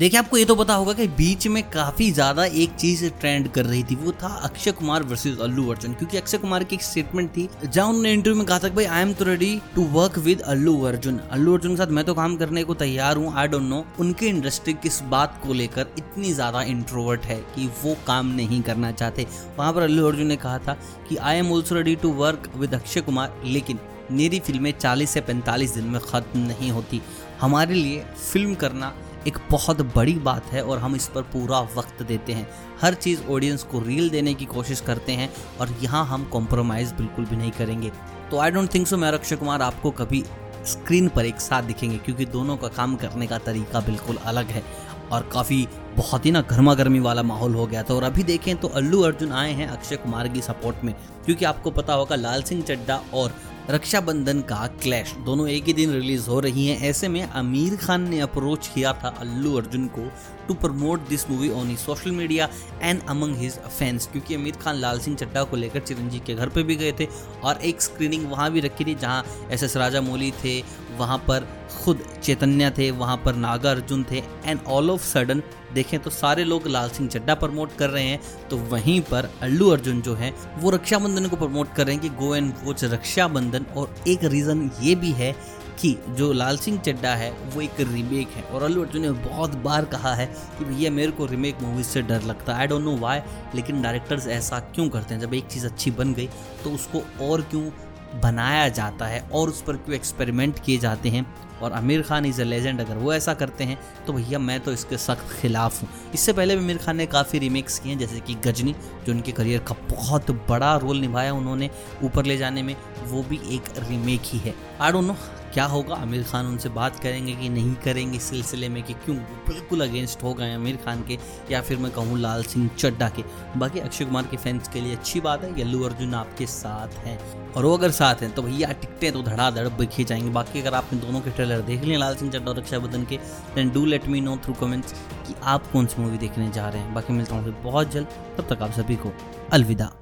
देखिए, आपको ये तो पता होगा कि बीच में काफ़ी ज़्यादा एक चीज़ ट्रेंड कर रही थी, वो था अक्षय कुमार वर्सेस अल्लू अर्जुन। क्योंकि अक्षय कुमार की एक स्टेटमेंट थी, जहाँ उन्होंने इंटरव्यू में कहा था भाई आई एम तो ready to work with Allu Arjun. Allu Arjun के साथ मैं तो काम करने को तैयार हूँ आई डोंट नो उनकी इंडस्ट्री किस बात को लेकर इतनी ज़्यादा इंट्रोवर्ट है कि वो काम नहीं करना चाहते? वहाँ पर अल्लू अर्जुन ने कहा था कि I am also ready to work with Akshay Kumar, लेकिन मेरी फ़िल्में 40 से 45 दिन में ख़त्म नहीं होती। हमारे लिए फ़िल्म करना एक बहुत बड़ी बात है और हम इस पर पूरा वक्त देते हैं। हर चीज़ ऑडियंस को रील देने की कोशिश करते हैं और यहाँ हम कॉम्प्रोमाइज़ बिल्कुल भी नहीं करेंगे। तो आई डोंट थिंक सो मैं अक्षय कुमार आपको कभी स्क्रीन पर एक साथ दिखेंगे, क्योंकि दोनों का काम करने का तरीका बिल्कुल अलग है और काफ़ी बहुत ही ना गर्मा गर्मी वाला माहौल हो गया था। और अभी देखें तो अल्लू अर्जुन आए हैं अक्षय कुमार की सपोर्ट में, क्योंकि आपको पता होगा लाल सिंह चड्डा और रक्षाबंधन का क्लैश दोनों एक ही दिन रिलीज़ हो रही हैं। ऐसे में आमिर खान ने अप्रोच किया था अल्लू अर्जुन को to promote this movie on social media and among his fans क्योंकि आमिर खान, लाल सिंह चड्डा को लेकर चिरंजीव के घर पर भी गए थे और एक स्क्रीनिंग वहाँ भी रखी थी, जहाँ एस एस राजा मौली थे, वहाँ पर खुद चैतन्य थे, वहाँ पर नागा अर्जुन थे एंड ऑल ऑफ़ सडन देखें तो सारे लोग लाल सिंह चड्डा प्रमोट कर रहे हैं तो वहीं पर अल्लू अर्जुन जो है, वो रक्षाबंधन को प्रमोट कर रहे हैं कि गो एंड वॉच रक्षाबंधन, और एक रीज़न ये भी है कि जो लाल सिंह चड्डा है, वो एक रीमेक है। और अल्लू अर्जुन ने बहुत बार कहा है कि भैया मेरे को रीमेक मूवीज़ से डर लगता है। आई डोंट नो वाई लेकिन डायरेक्टर्स ऐसा क्यों करते हैं? जब एक चीज़ अच्छी बन गई तो उसको और क्यों बनाया जाता है और उस पर क्यों एक्सपेरिमेंट किए जाते हैं? और Aamir Khan is a legend अगर वो ऐसा करते हैं तो भैया मैं तो इसके सख्त खिलाफ हूँ। इससे पहले भी आमिर खान ने काफ़ी रिमेक्स किए हैं, जैसे कि गजनी, जो उनके करियर का बहुत बड़ा रोल निभाया उन्होंने ऊपर ले जाने में, वो भी एक रीमेक ही है। आई डोंट नो क्या होगा? आमिर खान उनसे बात करेंगे कि नहीं करेंगे इस सिलसिले में कि क्यों? बिल्कुल अगेंस्ट हो गए आमिर खान के, या फिर मैं कहूँ लाल सिंह चड्डा के। बाकी अक्षय कुमार के फैंस के लिए अच्छी बात है, यल्लू अर्जुन आपके साथ हैं। और वो अगर साथ हैं तो भैया टिकटें तो धड़ाधड़ बिखी जाएँगे। बाकी अगर आपने दोनों के ट्रेलर देख लिए, लाल सिंह चड्डा और रक्षाबंधन के then do let me know through comments कि आप कौन सी मूवी देखने जा रहे हैं। बाकी मिलता हूँ बहुत जल्द, तब तक आप सभी को अलविदा।